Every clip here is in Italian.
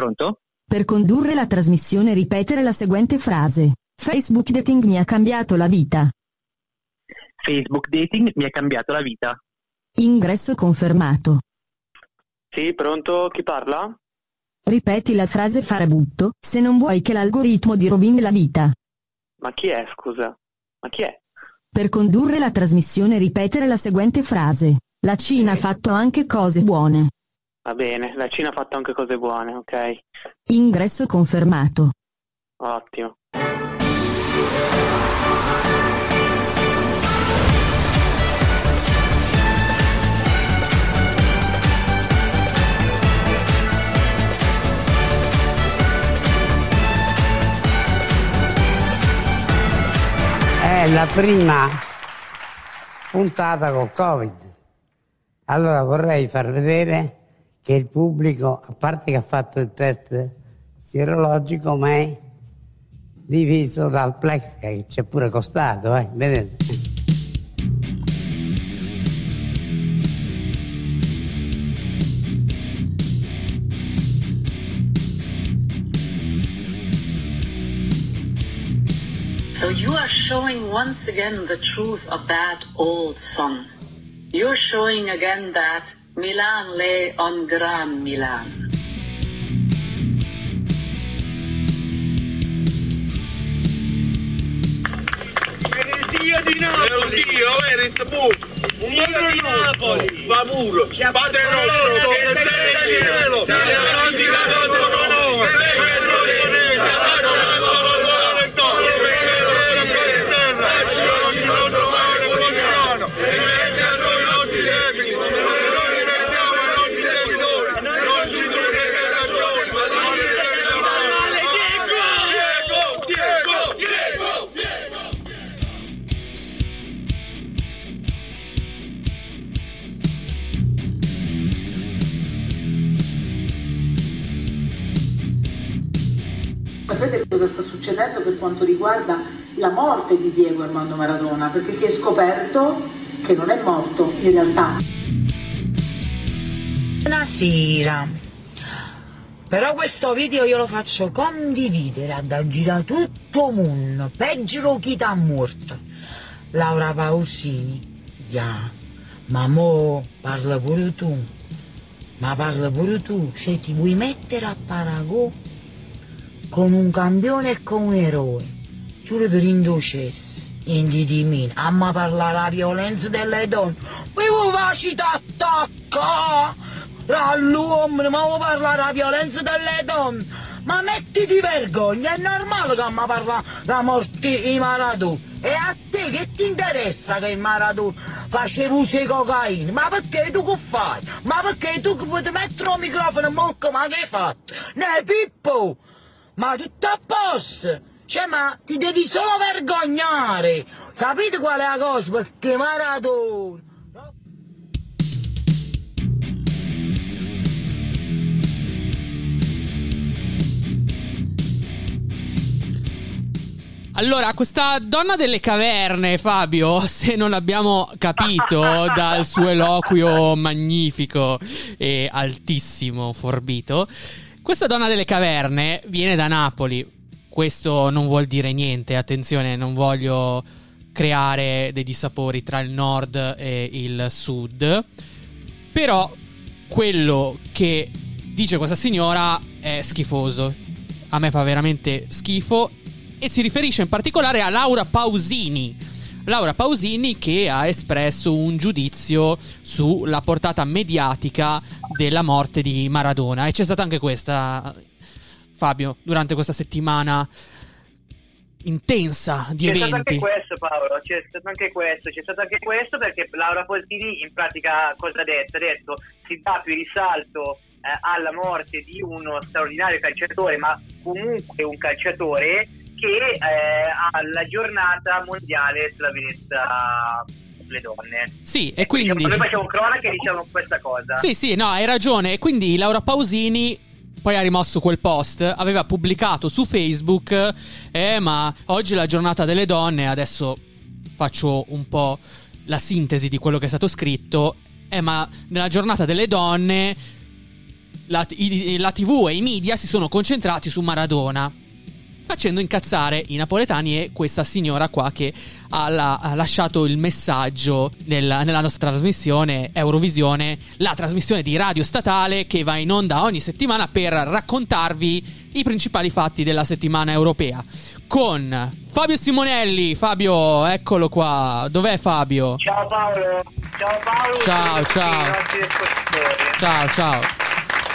Pronto? Per condurre la trasmissione ripetere la seguente frase. Facebook Dating mi ha cambiato la vita. Facebook Dating mi ha cambiato la vita. Ingresso confermato. Sì, pronto? Chi parla? Ripeti la frase farabutto, se non vuoi che l'algoritmo ti rovini la vita. Ma chi è, scusa? Ma chi è? Per condurre la trasmissione ripetere la seguente frase. La Cina ha fatto anche cose buone. Va bene, la Cina ha fatto anche cose buone, ok? Ingresso confermato. Ottimo. È la prima puntata con Covid. Allora vorrei far vedere che il pubblico, a parte che ha fatto il test sierologico, ma è diviso dal plex che ci è pure costato, eh? vedete? So you are showing once again the truth of that old song. You're showing again that Milan lay on Gran Milan. Dio di Napoli! Dio, Bur! Un Dio di Napoli! Va muro! Padre nostro, che sei nel cielo! Santificato tuo nome! Quanto riguarda la morte di Diego Armando Maradona? Perché si è scoperto che non è morto in realtà. Buonasera. Però questo video io lo faccio condividere a girare tutto il mondo, peggio chi t'ha morto. Laura Pausini, ya, ma mo parla pure tu, ma parla pure tu, se ti vuoi mettere a paragone con un campione e con un eroe, giuro di rinducessi, indi di me, a ma parlare la violenza delle donne, vivo facci t'attacca! all'uomo, ma vuoi parlare la violenza delle donne? Ma mettiti vergogna, è normale che mi parla la morte di Maradona. E a te che ti interessa che Maradona faceva uso di cocaina? Ma perché tu che fai? Ma perché tu che puoi mettere un microfono in bocca, ma che hai fatto? Ne Pippo! Ma tutto a posto! Cioè, ma ti devi solo vergognare! Sapete qual è la cosa? Perché Maradona... Allora, questa donna delle caverne, Fabio, se non abbiamo capito dal suo eloquio magnifico e altissimo, forbito, questa donna delle caverne viene da Napoli. Questo non vuol dire niente, attenzione, non voglio creare dei dissapori tra il nord e il sud. Però quello che dice questa signora è schifoso. A me fa veramente schifo e si riferisce in particolare a Laura Pausini. Laura Pausini che ha espresso un giudizio sulla portata mediatica della morte di Maradona. E c'è stata anche questa, Fabio, durante questa settimana intensa di c'è eventi. stato anche questo Paolo, c'è stato anche questo, c'è stato anche questo perché Laura Pausini in pratica cosa ha detto? Ha detto si dà più risalto eh, alla morte di uno straordinario calciatore, ma comunque un calciatore che eh, alla giornata mondiale sulla bellezza le donne. Sì, e quindi... Diciamo, noi facciamo cronaca e diciamo questa cosa. Sì, sì, no, hai ragione. E quindi Laura Pausini poi ha rimosso quel post, aveva pubblicato su Facebook, eh, ma oggi è la giornata delle donne, adesso faccio un po' la sintesi di quello che è stato scritto, eh, ma nella giornata delle donne la, i- la TV e i media si sono concentrati su Maradona. Facendo incazzare i napoletani e questa signora qua che ha, la- ha lasciato il messaggio nella, nella nostra trasmissione Eurovisione, la trasmissione di radio statale che va in onda ogni settimana per raccontarvi i principali fatti della settimana europea. Con Fabio Simonelli, Fabio, eccolo qua. Dov'è Fabio? Ciao Paolo, ciao Paolo. Ciao, ciao. Ciao, ciao.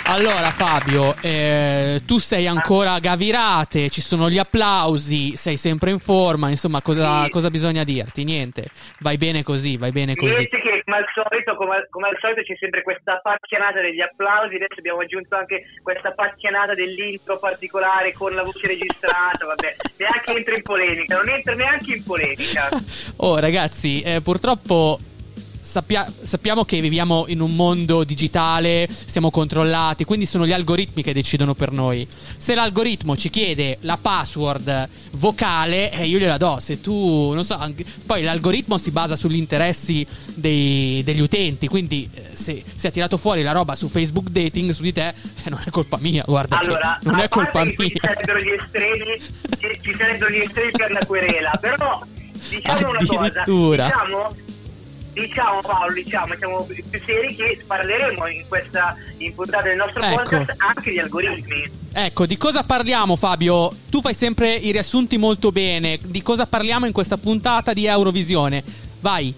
Allora Fabio, eh, tu sei ancora a Gavirate, ci sono gli applausi, sei sempre in forma, insomma cosa, Sì. cosa bisogna dirti? Niente, vai bene così, vai bene così. Niente che come al solito, come, al- come al solito c'è sempre questa pacchianata degli applausi, adesso abbiamo aggiunto anche questa pacchianata dell'intro particolare con la voce registrata, vabbè, neanche entro in polemica, non entro neanche in polemica. Oh ragazzi, eh, purtroppo sappia- sappiamo che viviamo in un mondo digitale, siamo controllati, quindi sono gli algoritmi che decidono per noi. Se l'algoritmo ci chiede la password vocale, eh, io gliela do. Se tu, non so, anche- poi l'algoritmo si basa sugli interessi dei- degli utenti, quindi eh, se, se ha tirato fuori la roba su Facebook Dating su di te, eh, non è colpa mia, guarda, che Allora, non è colpa mia. Ci sarebbero gli estremi, ci, ci sarebbero gli estremi per la querela, però diciamo una cosa, diciamo, diciamo Paolo, diciamo, siamo più seri che parleremo in questa in puntata del nostro Ecco. podcast anche di algoritmi. Ecco, di cosa parliamo Fabio? Tu fai sempre i riassunti molto bene. Di cosa parliamo in questa puntata di Eurovisione? Vai.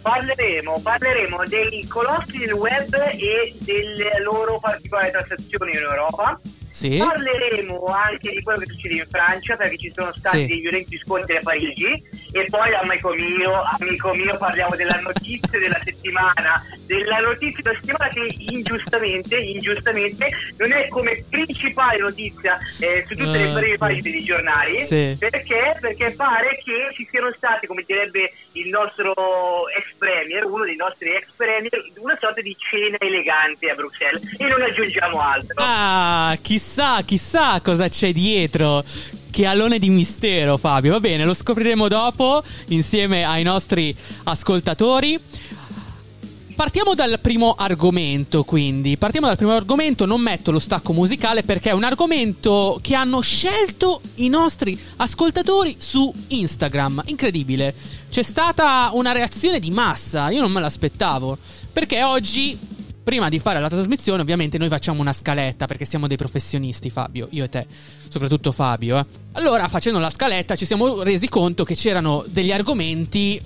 Parleremo, parleremo dei colossi del web e delle loro particolari transazioni in Europa. Sì. Parleremo anche di quello che succede in Francia perché ci sono stati Sì. dei violenti scontri a Parigi e poi amico mio, amico mio parliamo della notizia della settimana, della notizia della settimana che ingiustamente, ingiustamente non è come principale notizia eh, su tutte le Eh, varie sì. pagine dei giornali Sì. perché? Perché pare che ci siano stati, come direbbe il nostro ex premier, uno dei nostri ex premier, una sorta di cena elegante a Bruxelles e non aggiungiamo altro. Ah, chissà, chissà cosa c'è dietro. Che alone di mistero, Fabio. Va bene, lo scopriremo dopo insieme ai nostri ascoltatori. Partiamo dal primo argomento, quindi. Partiamo dal primo argomento, non metto lo stacco musicale perché è un argomento che hanno scelto i nostri ascoltatori su Instagram. Incredibile. C'è stata una reazione di massa, io non me l'aspettavo. Perché oggi, prima di fare la trasmissione, ovviamente noi facciamo una scaletta perché siamo dei professionisti, Fabio, io e te, soprattutto Fabio. eh. Allora, facendo la scaletta, ci siamo resi conto che c'erano degli argomenti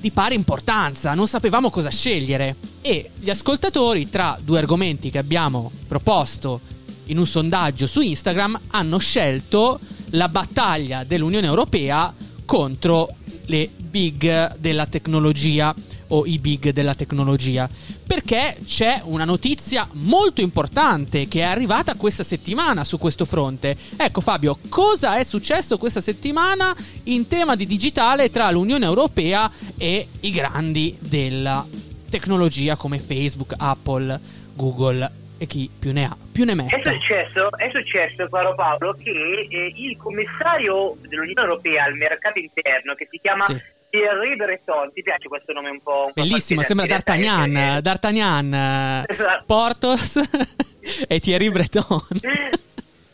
di pari importanza, non sapevamo cosa scegliere. E gli ascoltatori, tra due argomenti che abbiamo proposto in un sondaggio su Instagram, hanno scelto la battaglia dell'Unione Europea contro le big della tecnologia o i big della tecnologia. Perché c'è una notizia molto importante che è arrivata questa settimana su questo fronte. Ecco Fabio, cosa è successo questa settimana in tema di digitale tra l'Unione Europea e i grandi della tecnologia come Facebook, Apple, Google e chi più ne ha, più ne È metta. successo, è successo, caro Paolo, che eh, il commissario dell'Unione Europea al mercato interno, che si chiama Sì. Thierry Breton, ti piace questo nome un po'? un Bellissimo, sembra? D'Artagnan, D'Artagnan, eh, Esatto. Portos e Thierry Breton.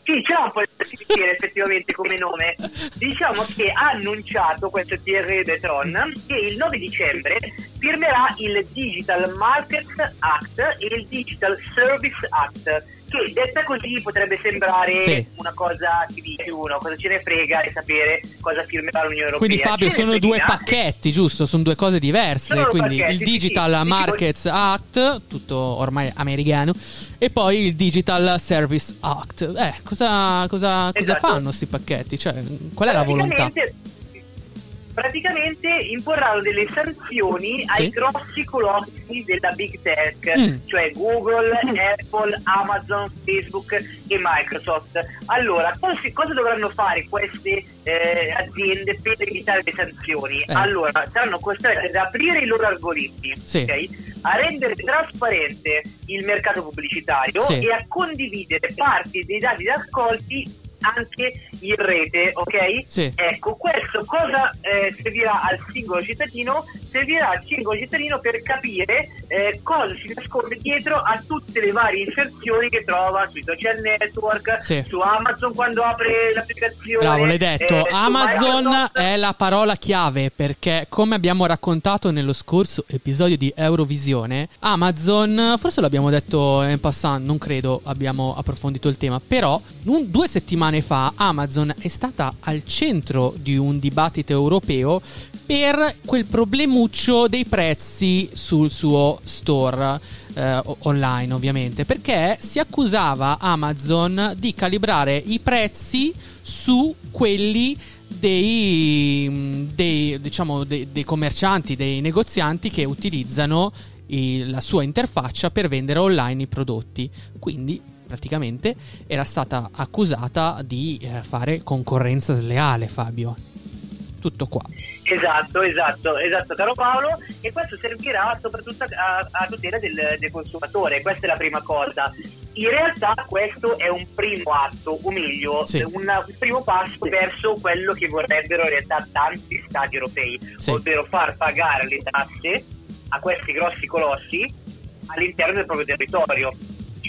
Sì, c'è un po' di piacere effettivamente come nome. Diciamo che ha annunciato questo Thierry Breton che il 9 dicembre firmerà il Digital Markets Act e il Digital Service Act, che detta così potrebbe sembrare Sì. una cosa che dice uno, cosa ce ne frega di sapere cosa firmerà l'Unione Europea. Quindi Fabio Ce sono due pacchetti, giusto? Sono due cose diverse. Sono Quindi il sì, sì. Digital Sì, Markets Act, tutto ormai americano, e poi il Digital Service Act. Eh, cosa, cosa, cosa Esatto. fanno questi pacchetti? Cioè, qual è la volontà? Praticamente- imporranno delle sanzioni ai grossi colossi della big tech, Mm. cioè Google, Apple, Amazon, Facebook e Microsoft. Allora, cosa, dovranno fare queste eh, aziende per evitare le sanzioni? Eh. Allora, saranno costrette ad aprire i loro algoritmi, Sì. ok? a rendere trasparente il mercato pubblicitario Sì. e a condividere parti dei dati raccolti anche in rete, ok? Sì. Ecco, questo cosa eh, servirà al singolo cittadino servirà al singolo cittadino per capire eh, cosa si nasconde dietro a tutte le varie inserzioni che trova sui social network, Sì. su Amazon quando apre l'applicazione. Bravo, l'hai detto. eh, Amazon è la parola chiave perché, come abbiamo raccontato nello scorso episodio di Eurovisione, Amazon, forse l'abbiamo detto in passant, non credo abbiamo approfondito il tema, però un- due settimane fa Amazon è stata al centro di un dibattito europeo per quel problemuccio dei prezzi sul suo store eh, online ovviamente perché si accusava Amazon di calibrare i prezzi su quelli dei, dei, diciamo, dei, dei commercianti, dei negozianti che utilizzano i- la sua interfaccia per vendere online i prodotti. Quindi praticamente era stata accusata di eh, fare concorrenza sleale, Fabio. Tutto qua. Esatto, esatto, esatto, caro Paolo, e questo servirà soprattutto a, a tutela del, del consumatore, questa è la prima cosa. In realtà questo è un primo atto, o meglio, Sì. un, primo passo verso quello che vorrebbero in realtà tanti stati europei, Sì. ovvero far pagare le tasse a questi grossi colossi all'interno del proprio territorio,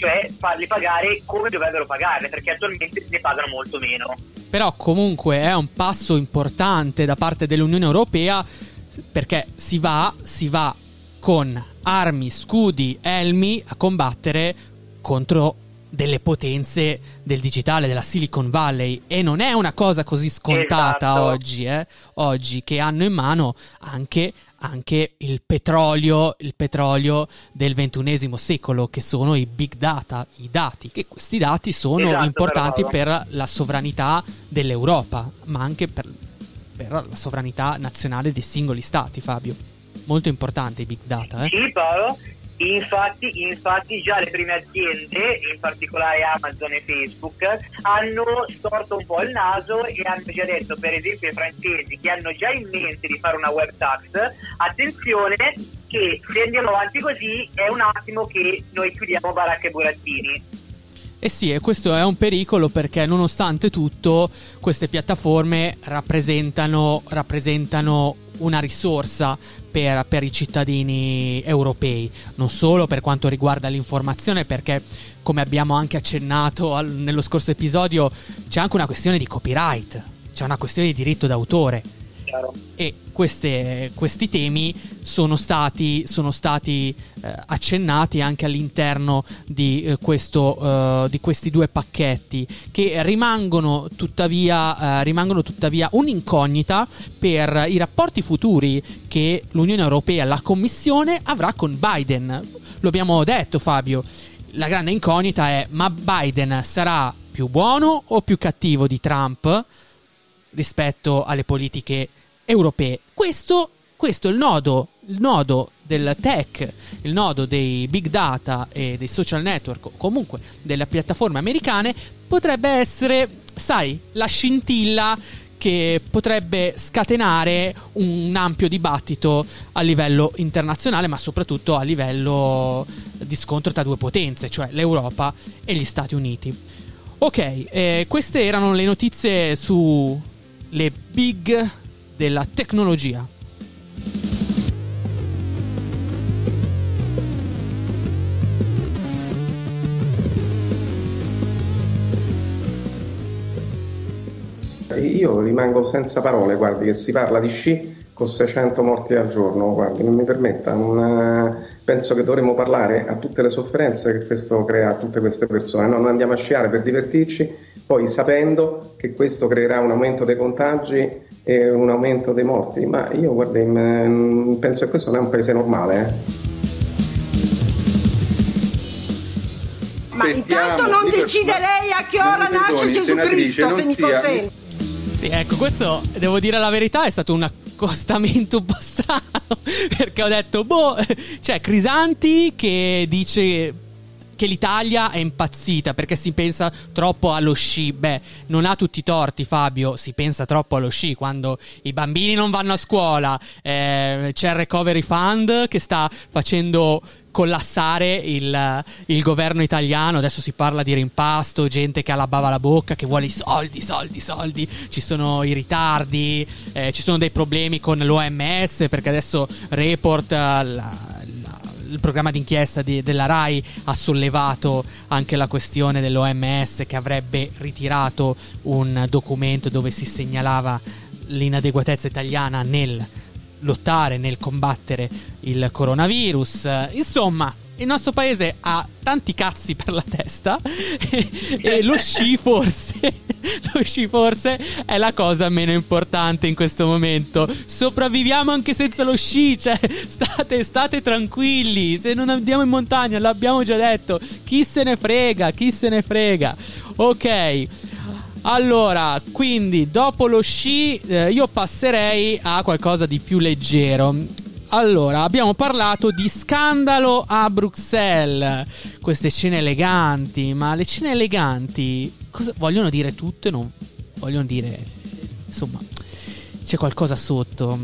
cioè farli pagare come dovrebbero pagarle, perché attualmente ne pagano molto meno. Però comunque è un passo importante da parte dell'Unione Europea perché si va, si va con armi, scudi, elmi a combattere contro delle potenze del digitale, della Silicon Valley e non è una cosa così scontata Esatto. oggi, eh? oggi che hanno in mano anche, anche il petrolio, il petrolio del ventunesimo secolo che sono i big data, i dati, che questi dati sono Esatto, importanti per la sovranità dell'Europa, ma anche per, per la sovranità nazionale dei singoli stati, Fabio. Molto importante i big data, eh? Sì, Paolo. Infatti, infatti già le prime aziende, in particolare Amazon e Facebook, hanno storto un po' il naso e hanno già detto, per esempio i francesi, che hanno già in mente di fare una web tax, attenzione che se andiamo avanti così è un attimo che noi chiudiamo baracche e burattini. Eh sì, e questo è un pericolo perché nonostante tutto queste piattaforme rappresentano, rappresentano una risorsa per, per i cittadini europei, non solo per quanto riguarda l'informazione, perché come abbiamo anche accennato al- nello scorso episodio c'è anche una questione di copyright, c'è una questione di diritto d'autore e queste- questi temi sono stati, sono stati eh, accennati anche all'interno di, eh, questo, eh, di questi due pacchetti che rimangono tuttavia, eh, rimangono tuttavia un'incognita per i rapporti futuri che l'Unione Europea, la Commissione avrà con Biden. Lo abbiamo detto Fabio, la grande incognita è ma Biden sarà più buono o più cattivo di Trump? rispetto alle politiche europee. Questo, questo è il nodo, il nodo del tech, il nodo dei big data e dei social network, o comunque delle piattaforme americane, potrebbe essere, sai, la scintilla che potrebbe scatenare un ampio dibattito a livello internazionale, ma soprattutto a livello di scontro tra due potenze, cioè l'Europa e gli Stati Uniti. Ok, eh, queste erano le notizie su le big della tecnologia. Io rimango senza parole, guardi, che si parla di sci con 600 morti al giorno, guardi, non mi permetta, non, eh, penso che dovremmo parlare a tutte le sofferenze che questo crea a tutte queste persone. No, noi andiamo a sciare per divertirci, poi sapendo che questo creerà un aumento dei contagi e un aumento dei morti, ma io guardi, mm, penso che questo non è un paese normale. Eh. Ma intanto non decide lei a che ora nasce Gesù Cristo, se mi consente. Sì, ecco, questo devo dire la verità è stato un accostamento un po' strano perché ho detto, boh, cioè Crisanti che dice che l'Italia è impazzita perché si pensa troppo allo sci. Beh, non ha tutti i torti Fabio, si pensa troppo allo sci quando i bambini non vanno a scuola, eh, c'è il recovery fund che sta facendo collassare il, il, governo italiano. Adesso si parla di rimpasto, gente che ha la bava alla bocca, che vuole i soldi, soldi, soldi. Ci sono i ritardi, eh, ci sono dei problemi con l'OMS perché adesso Report, la, il programma d'inchiesta di, della RAI, ha sollevato anche la questione dell'OMS che avrebbe ritirato un documento dove si segnalava l'inadeguatezza italiana nel lottare, nel combattere il coronavirus. Insomma, il nostro paese ha tanti cazzi per la testa e, lo sci forse lo sci forse è la cosa meno importante in questo momento. Sopravviviamo anche senza lo sci cioè state, state tranquilli. Se non andiamo in montagna l'abbiamo già detto chi se ne frega chi se ne frega. Ok allora, quindi dopo lo sci eh, io passerei a qualcosa di più leggero. Allora, abbiamo parlato di scandalo a Bruxelles. Queste scene eleganti, ma le scene eleganti cosa, vogliono dire tutto e non vogliono dire insomma c'è qualcosa sotto.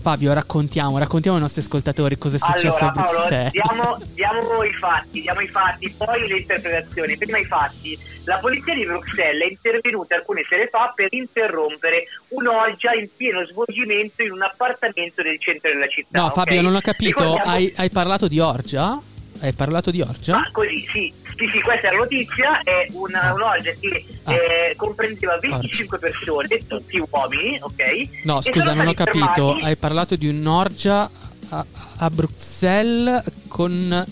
Fabio, raccontiamo, raccontiamo ai nostri ascoltatori cosa è successo allora, a Bruxelles. Paolo, diamo, diamo, i fatti, diamo i fatti, poi le interpretazioni. Prima i fatti. La polizia di Bruxelles è intervenuta alcune sere fa per interrompere un'orgia in pieno svolgimento in un appartamento del centro della città. No, okay? Fabio, non ho capito. Ricordiamo... Hai, hai parlato di orgia? Hai parlato di orgia? Ah, così, sì. Sì, sì, questa è la notizia. È una, ah. un'orgia che ah. eh, comprendeva 25 orgia. persone, tutti uomini, ok? No, scusa, non ho capito. Fermati... Hai parlato di un'orgia a, a, Bruxelles con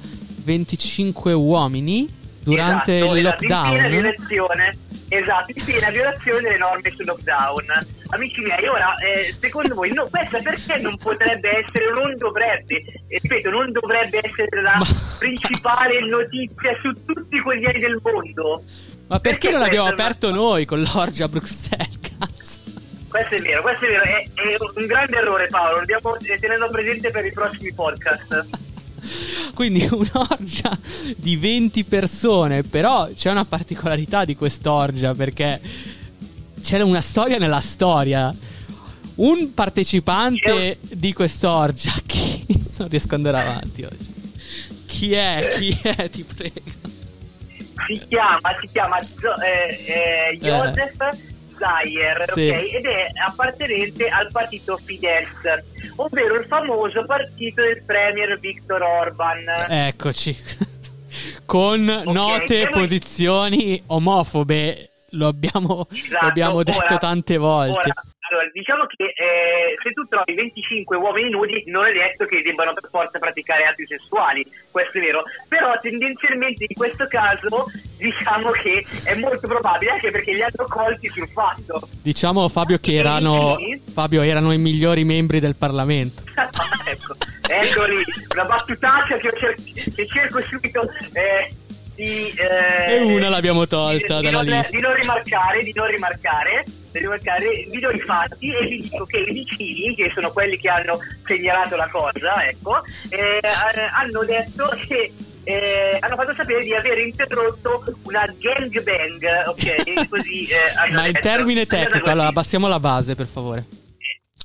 25 uomini durante esatto, il esatto, lockdown? In direzione Esatto, in piena violazione delle norme sul lockdown. Amici miei, ora, eh, secondo voi, no, questa perché non potrebbe essere, non dovrebbe, ripeto, non dovrebbe essere la Ma... principale notizia su tutti i quotidiani del mondo? Ma perché, perché non abbiamo aperto noi con l'orgia a Bruxelles, cazzo? Questo è vero, questo è vero, è, è un grande errore Paolo, lo dobbiamo tenere presente per i prossimi podcast. Quindi un'orgia di 20 persone, però c'è una particolarità di quest'orgia perché c'è una storia nella storia. Un partecipante di quest'orgia, chi... non riesco ad andare avanti oggi. Chi è? Chi è? Ti prego. Si chiama, si chiama eh, eh, Joseph Zaire, sì. okay? ed è appartenente al partito Fidesz, ovvero il famoso partito del premier Viktor Orban. Eccoci. Con okay, note posizioni omofobe, lo abbiamo, esatto, lo abbiamo detto ora, tante volte. Ora, allora, diciamo che eh, se tu trovi 25 uomini nudi non è detto che debbano per forza praticare atti sessuali, questo è vero, però tendenzialmente in questo caso diciamo che è molto probabile anche perché li hanno colti sul fatto. Diciamo Fabio che erano, Fabio, erano i migliori membri del Parlamento. ecco, eccoli, una battutaccia che, cer- che cerco subito... Eh, di, eh, e una l'abbiamo tolta di, dalla di non, lista. Di non rimarcare, di non rimarcare, di rimarcare, vi do i fatti e vi dico che i vicini, che sono quelli che hanno segnalato la cosa, ecco, eh, hanno detto che eh, hanno fatto sapere di aver interrotto una gangbang, ok? Così, eh, Ma in termine tecnico, allora abbassiamo la base per favore.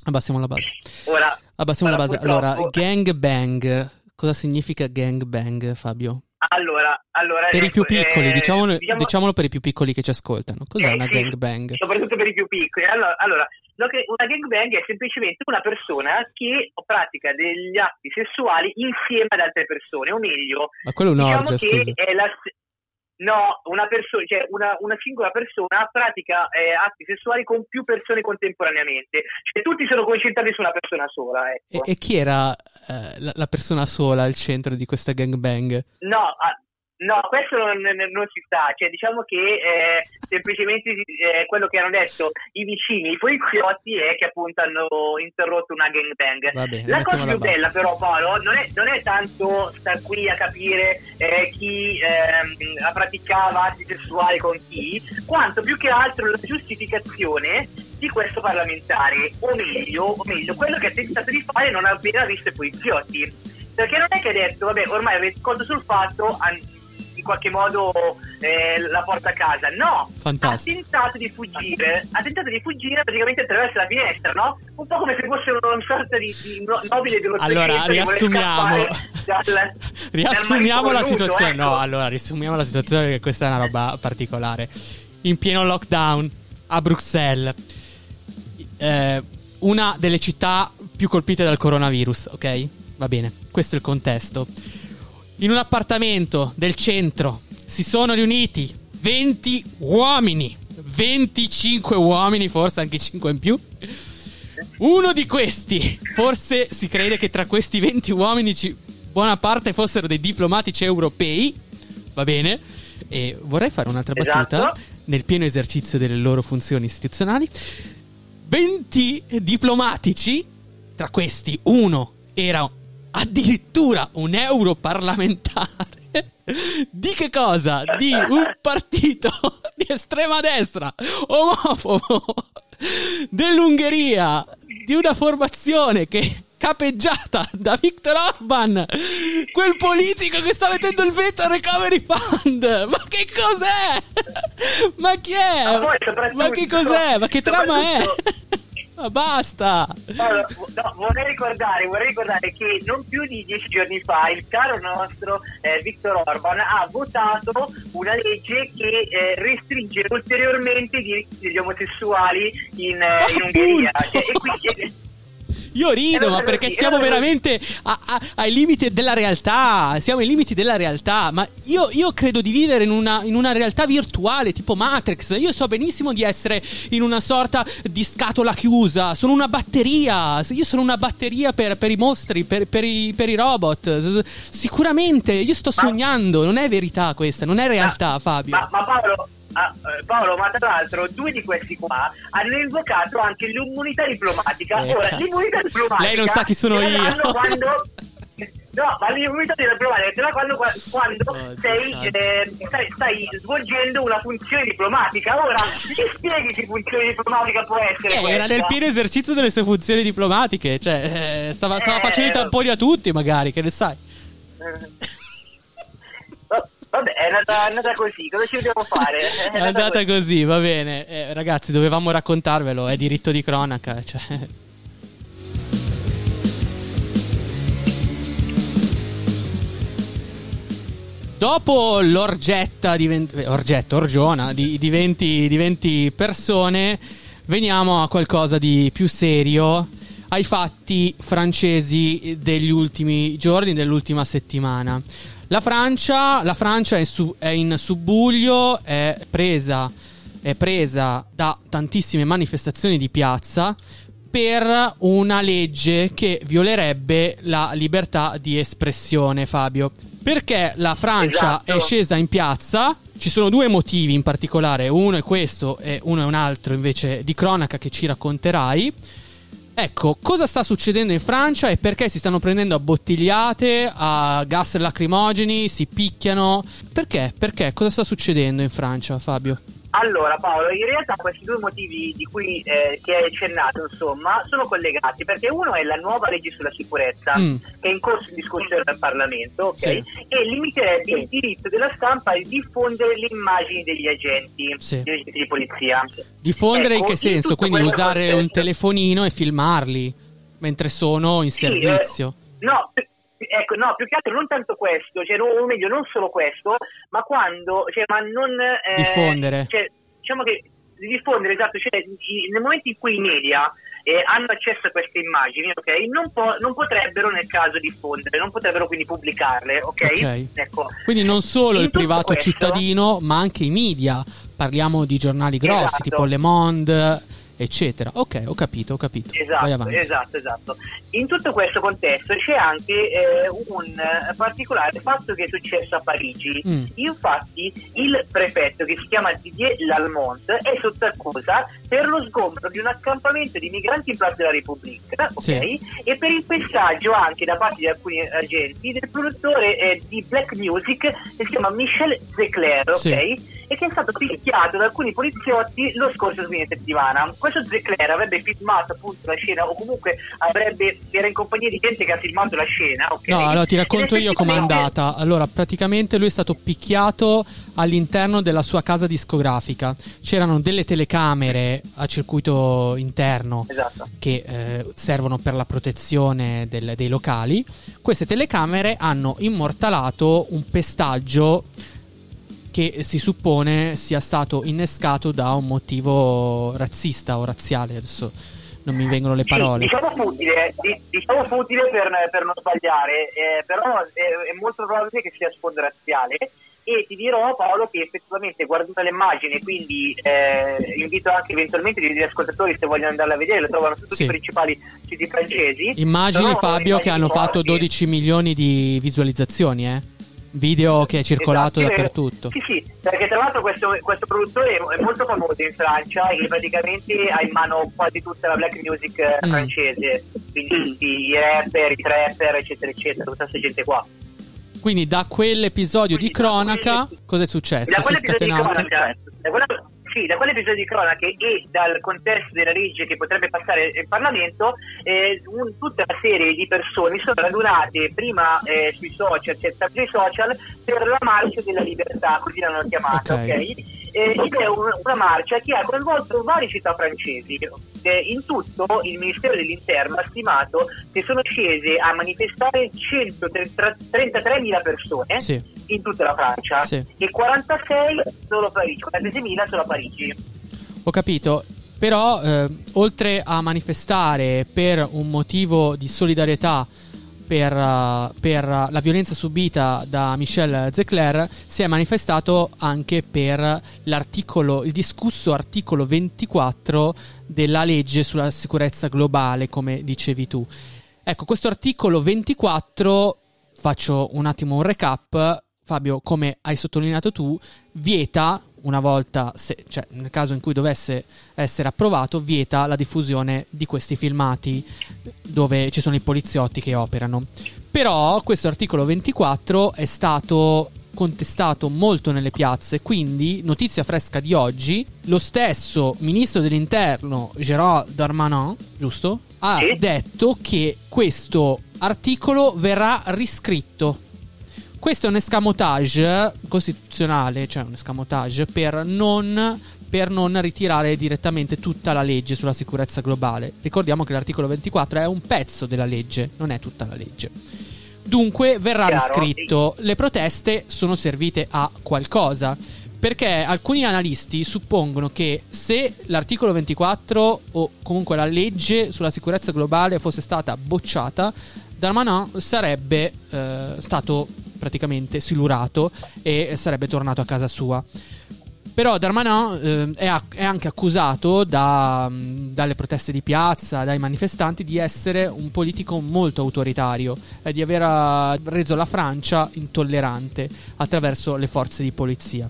Abbassiamo la base. Ora, abbassiamo ora, la base. Allora, gangbang. Cosa significa gangbang, Fabio? Allora, allora per ecco, i più piccoli, eh, diciamolo, diciamo... diciamolo, per i più piccoli che ci ascoltano. Cos'è eh, una sì, gangbang? Soprattutto per i più piccoli. Allora, allora, una gangbang è semplicemente una persona che pratica degli atti sessuali insieme ad altre persone, o meglio, Ma quello è un'orgia, diciamo scusa. È la, No, una, perso- cioè una, una singola persona pratica eh, atti sessuali con più persone contemporaneamente. Cioè tutti sono concentrati su una persona sola. Ecco. E, e, chi era eh, la, la, persona sola al centro di questa gangbang? No, No, questo non, non, si sa, cioè diciamo che eh, semplicemente eh, quello che hanno detto i vicini, i poliziotti è che appunto hanno interrotto una gangbang. Vabbè, la cosa più bella però Paolo non è, non è tanto star qui a capire eh, chi ehm, praticava atti sessuali con chi, quanto più che altro la giustificazione di questo parlamentare, o meglio, o meglio quello che ha tentato di fare non appena visto i poliziotti. Perché non è che ha detto, vabbè, ormai avete conto sul fatto, in qualche modo eh, la porta a casa. No, Fantastico. ha tentato di fuggire, ha tentato di fuggire praticamente attraverso la finestra, no? Un po' come se fosse una sorta di, di no- nobile dello Allora, riassumiamo. dal- Riassumiamo dal la situazione. voluto, No, ecco. allora, riassumiamo la situazione perché questa è una roba particolare. In pieno lockdown a Bruxelles, eh, una delle città più colpite dal coronavirus, ok? Va bene, questo è il contesto. In un appartamento del centro si sono riuniti 20 uomini, 25 uomini, forse anche 5 in più. Uno di questi, forse si crede che tra questi 20 uomini ci- buona parte fossero dei diplomatici europei, va bene? E vorrei fare un'altra Esatto. battuta nel pieno esercizio delle loro funzioni istituzionali. 20 diplomatici, tra questi uno era addirittura un europarlamentare. Di che cosa? Di un partito di estrema destra, omofobo, dell'Ungheria, di una formazione che capeggiata da Viktor Orban, quel politico che sta mettendo il veto al recovery fund. Ma che cos'è? Ma chi è? Ma che cos'è? Ma che trama è? Ma basta! Allora, no, vorrei, ricordare, vorrei ricordare che non più di dieci giorni fa il caro nostro eh, Viktor Orban ha votato una legge che eh, restringe ulteriormente i diritti degli omosessuali in, eh, in Ungheria. E quindi, Io rido, ma perché siamo veramente a- a- ai limiti della realtà. Siamo ai limiti della realtà. Ma io, io credo di vivere in una, in una realtà virtuale, tipo Matrix. Io so benissimo di essere in una sorta di scatola chiusa. Sono una batteria. Io sono una batteria per, per i mostri, per, per i, per i robot. Sicuramente, io sto sognando. Non è verità questa, non è realtà, Fabio. ma, ma Paolo, ah, eh, Paolo, ma tra l'altro due di questi qua hanno invocato anche l'immunità diplomatica. Eh, Ora, cazzo. l'immunità diplomatica Lei non sa chi sono io. Quando, no, ma l'immunità diplomatica te la quando, quando Oh, sei, eh, stai, stai svolgendo una funzione diplomatica. Ora, mi spieghi che funzione diplomatica può essere Eh, era nel pieno esercizio delle sue funzioni diplomatiche. Cioè, eh, stava, stava Eh, facendo i tamponi a tutti, magari, che ne sai. Va- Vabbè, è andata, è andata così, cosa ci dobbiamo fare? È andata così, va bene. Eh, ragazzi, dovevamo raccontarvelo, è diritto di cronaca. Cioè. Dopo l'orgetta di 20, eh, orgetto, orgiona di, di 20, di 20 persone, veniamo a qualcosa di più serio, ai fatti francesi degli ultimi giorni, dell'ultima settimana. La Francia, la Francia è, in su- è in subbuglio, è presa, è presa da tantissime manifestazioni di piazza per una legge che violerebbe la libertà di espressione, Fabio. Perché la Francia Esatto. è scesa in piazza? Ci sono due motivi in particolare, uno è questo e uno è un altro invece di cronaca che ci racconterai. Ecco, cosa sta succedendo in Francia e perché si stanno prendendo a bottigliate, a gas lacrimogeni, si picchiano? Perché? Perché? Cosa sta succedendo in Francia, Fabio? Allora Paolo, in realtà questi due motivi di cui eh, ti hai accennato, insomma, sono collegati perché uno è la nuova legge sulla sicurezza Mm. che è in corso di discussione al Parlamento, ok? Sì. E limiterebbe il diritto della stampa di diffondere le immagini degli agenti, Sì. degli agenti di polizia. Diffondere in Ecco, che in senso? tutto Quindi usare un telefonino e filmarli mentre sono in Sì, servizio. eh, no, ecco, no, più che altro non tanto questo, cioè, o meglio, non solo questo, ma quando, cioè, ma non... eh, Diffondere. Cioè, diciamo che di diffondere, esatto, cioè, i- nel momento in cui i media eh, hanno accesso a queste immagini, ok, non, po- non potrebbero nel caso diffondere, non potrebbero quindi pubblicarle, ok? Ok. Ecco. Quindi non solo il privato questo- cittadino, ma anche i media. Parliamo di giornali grossi, Esatto. tipo Le Monde, eccetera. Ok, ho capito, ho capito. Vai Esatto, avanti. esatto, esatto. In tutto questo contesto c'è anche eh, un eh, particolare fatto che è successo a Parigi. Mm. Infatti il prefetto che si chiama Didier Lalmonte è sotto accusa per lo sgombro di un accampamento di migranti in Plaza della Repubblica, ok? Sì. E per il pestaggio anche da parte di alcuni agenti del produttore eh, di black music che si chiama Michel Zecler, ok? Sì. e che è stato picchiato da alcuni poliziotti lo scorso fine settimana. Questo Zecler avrebbe filmato appunto la scena o comunque avrebbe, era in compagnia di gente che ha filmato la scena. Okay? No, allora ti racconto io com'è andata. Allora, praticamente lui è stato picchiato all'interno della sua casa discografica. C'erano delle telecamere a circuito interno esatto. che eh, servono per la protezione del, dei locali. Queste telecamere hanno immortalato un pestaggio che si suppone sia stato innescato da un motivo razzista o razziale. Adesso non mi vengono le parole. Sì, diciamo futile, diciamo futile per, per non sbagliare, eh, però è, è, molto probabile che sia sfondo razziale. E ti dirò Paolo che effettivamente guardando le immagini, quindi eh, invito anche eventualmente gli ascoltatori se vogliono andarla a vedere, lo trovano su tutti sì. i principali siti francesi. Immagini Fabio che hanno fatto 12 milioni di visualizzazioni, eh? Video che è circolato esatto, dappertutto. Sì, sì, perché tra l'altro questo, questo, produttore è molto famoso in Francia e praticamente ha in mano quasi tutta la black music eh, mm. francese, quindi i rapper, i trapper, eccetera, eccetera, tutta questa gente qua. Quindi da quell'episodio quindi, di cronaca, cosa è successo? Da quell'episodio di cronaca, da quella, sì, da quell'episodio di cronache e dal contesto della legge che potrebbe passare in Parlamento, eh, un, tutta una serie di persone sono radunate prima eh, sui social, cioè sui social, per la marcia della libertà, così l'hanno chiamata, ok? okay? Eh, ed è un, una marcia che ha coinvolto varie città francesi. Eh, in tutto il Ministero dell'Interno ha stimato che sono scese a manifestare 133.000 persone. Sì in tutta la Francia sì. e 46 solo a Parigi, 46.000 solo a Parigi. Ho capito. Però, eh, oltre a manifestare per un motivo di solidarietà per, uh, per, la violenza subita da Michel Zecler, si è manifestato anche per l'articolo, il discusso articolo 24 della legge sulla sicurezza globale, come dicevi tu. Ecco, questo articolo 24, faccio un attimo un recap, Fabio, come hai sottolineato tu, vieta una volta, se, cioè nel caso in cui dovesse essere approvato, vieta la diffusione di questi filmati dove ci sono i poliziotti che operano. Però questo articolo 24 è stato contestato molto nelle piazze, quindi notizia fresca di oggi, lo stesso ministro dell'interno Gérard Darmanin, giusto? Ha detto che questo articolo verrà riscritto questo è un escamotage costituzionale, cioè un escamotage per non, per non ritirare direttamente tutta la legge sulla sicurezza globale. Ricordiamo che l'articolo 24 è un pezzo della legge, non è tutta la legge. Dunque verrà riscritto. Le proteste sono servite a qualcosa. Perché alcuni analisti suppongono che se l'articolo 24 o comunque la legge sulla sicurezza globale fosse stata bocciata, Darmanin sarebbe eh, stato praticamente silurato e sarebbe tornato a casa sua. Però Darmanin eh, è, è, anche accusato da, dalle proteste di piazza, dai manifestanti, di essere un politico molto autoritario e di aver eh, reso la Francia intollerante attraverso le forze di polizia.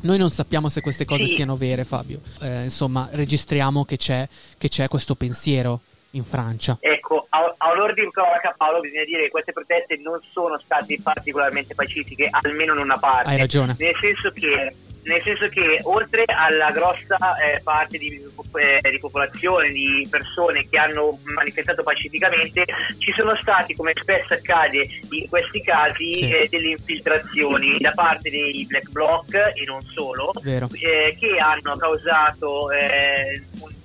Noi non sappiamo se queste cose siano vere, Fabio. Eh, insomma, registriamo che c'è, che c'è questo pensiero in Francia. Ecco, a, a onore di cronaca Paolo bisogna dire che queste proteste non sono state particolarmente pacifiche, almeno in una parte. Hai ragione. Nel senso che, nel senso che oltre alla grossa eh, parte di, eh, di, popolazione, di persone che hanno manifestato pacificamente, ci sono stati, come spesso accade in questi casi, sì. eh, delle infiltrazioni da parte dei black bloc e non solo, eh, che hanno causato eh,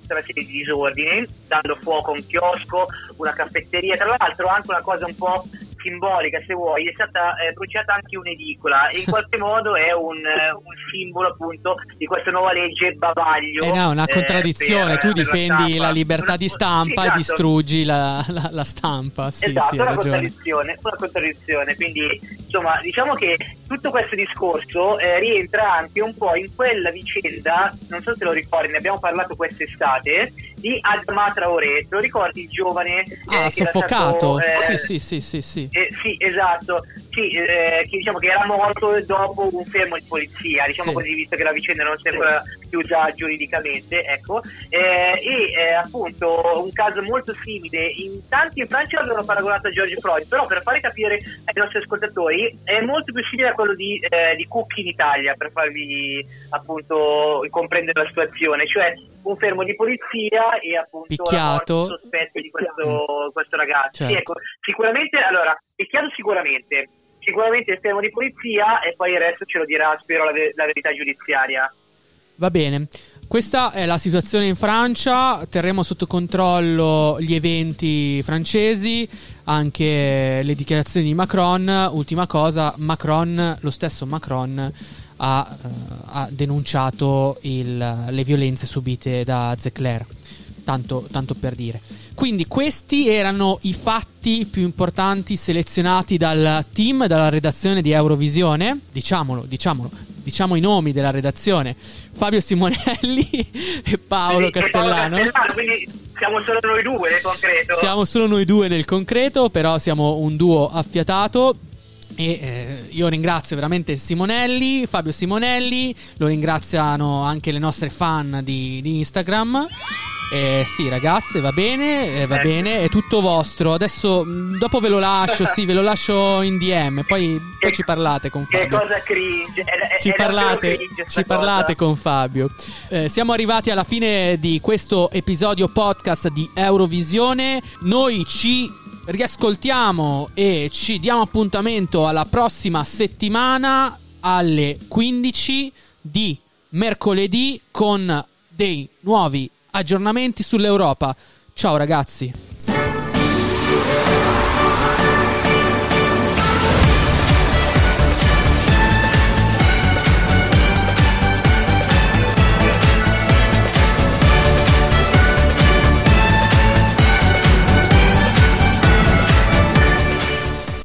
tutta una serie di disordini, dando fuoco a un chiosco, una caffetteria, tra l'altro anche una cosa un po' simbolica se vuoi, è stata eh, bruciata anche un'edicola e in qualche modo è un, eh, un, simbolo appunto di questa nuova legge bavaglio. Eh no, una eh, contraddizione, per, tu difendi la, la, libertà di stampa esatto. e distruggi la, la, la stampa. Sì, esatto, sì, una contraddizione, una contraddizione, quindi insomma diciamo che tutto questo discorso eh, rientra anche un po' in quella vicenda, non so se lo ricordi, ne abbiamo parlato quest'estate, di Adama Traoré, te lo ricordi il giovane? Ah, eh, soffocato, stato, eh, sì, sì, sì, sì, sì. Eh, sì, esatto, sì, eh, che, diciamo che era morto dopo un fermo di polizia, diciamo Sì. così, visto che la vicenda non si è ancora chiusa giuridicamente, ecco. Eh, e eh, appunto un caso molto simile, in tanti in Francia l'avevano paragonato a George Floyd, però per fare capire ai nostri ascoltatori è molto più simile a quello di, eh, di Cucchi in Italia, per farvi appunto comprendere la situazione, cioè un fermo di polizia e appunto Picchiato. sospetta di questo, questo ragazzo. Certo. Sì, ecco, sicuramente, allora, picchiato sicuramente, sicuramente il fermo di polizia e poi il resto ce lo dirà, spero, la, ve- la verità giudiziaria. Va bene. Questa è la situazione in Francia, terremo sotto controllo gli eventi francesi, anche le dichiarazioni di Macron. Ultima cosa, Macron, lo stesso Macron ha, eh, ha denunciato il- le violenze subite da Zecler, tanto, tanto per dire. Quindi questi erano i fatti più importanti selezionati dal team, dalla redazione di Eurovisione, diciamolo, diciamolo, diciamo i nomi della redazione, Fabio Simonelli e Paolo Castellano. Castellano, Quindi siamo solo noi due nel concreto. Siamo solo noi due nel concreto, però siamo un duo affiatato. E eh, io ringrazio veramente Simonelli, Fabio Simonelli, lo ringraziano anche le nostre fan di, di Instagram. Eh, sì, ragazze, va bene, eh, va bene, è tutto vostro. Adesso, mh, dopo ve lo lascio, sì, ve lo lascio in DM, poi, poi ci parlate con Che Fabio. cosa cringe. È, è- Ci parlate, cringe ci parlate con Fabio. Eh, siamo arrivati alla fine di questo episodio podcast di Eurovisione. Noi ci riascoltiamo e ci diamo appuntamento alla prossima settimana alle 15 di mercoledì con dei nuovi aggiornamenti sull'Europa. Ciao ragazzi.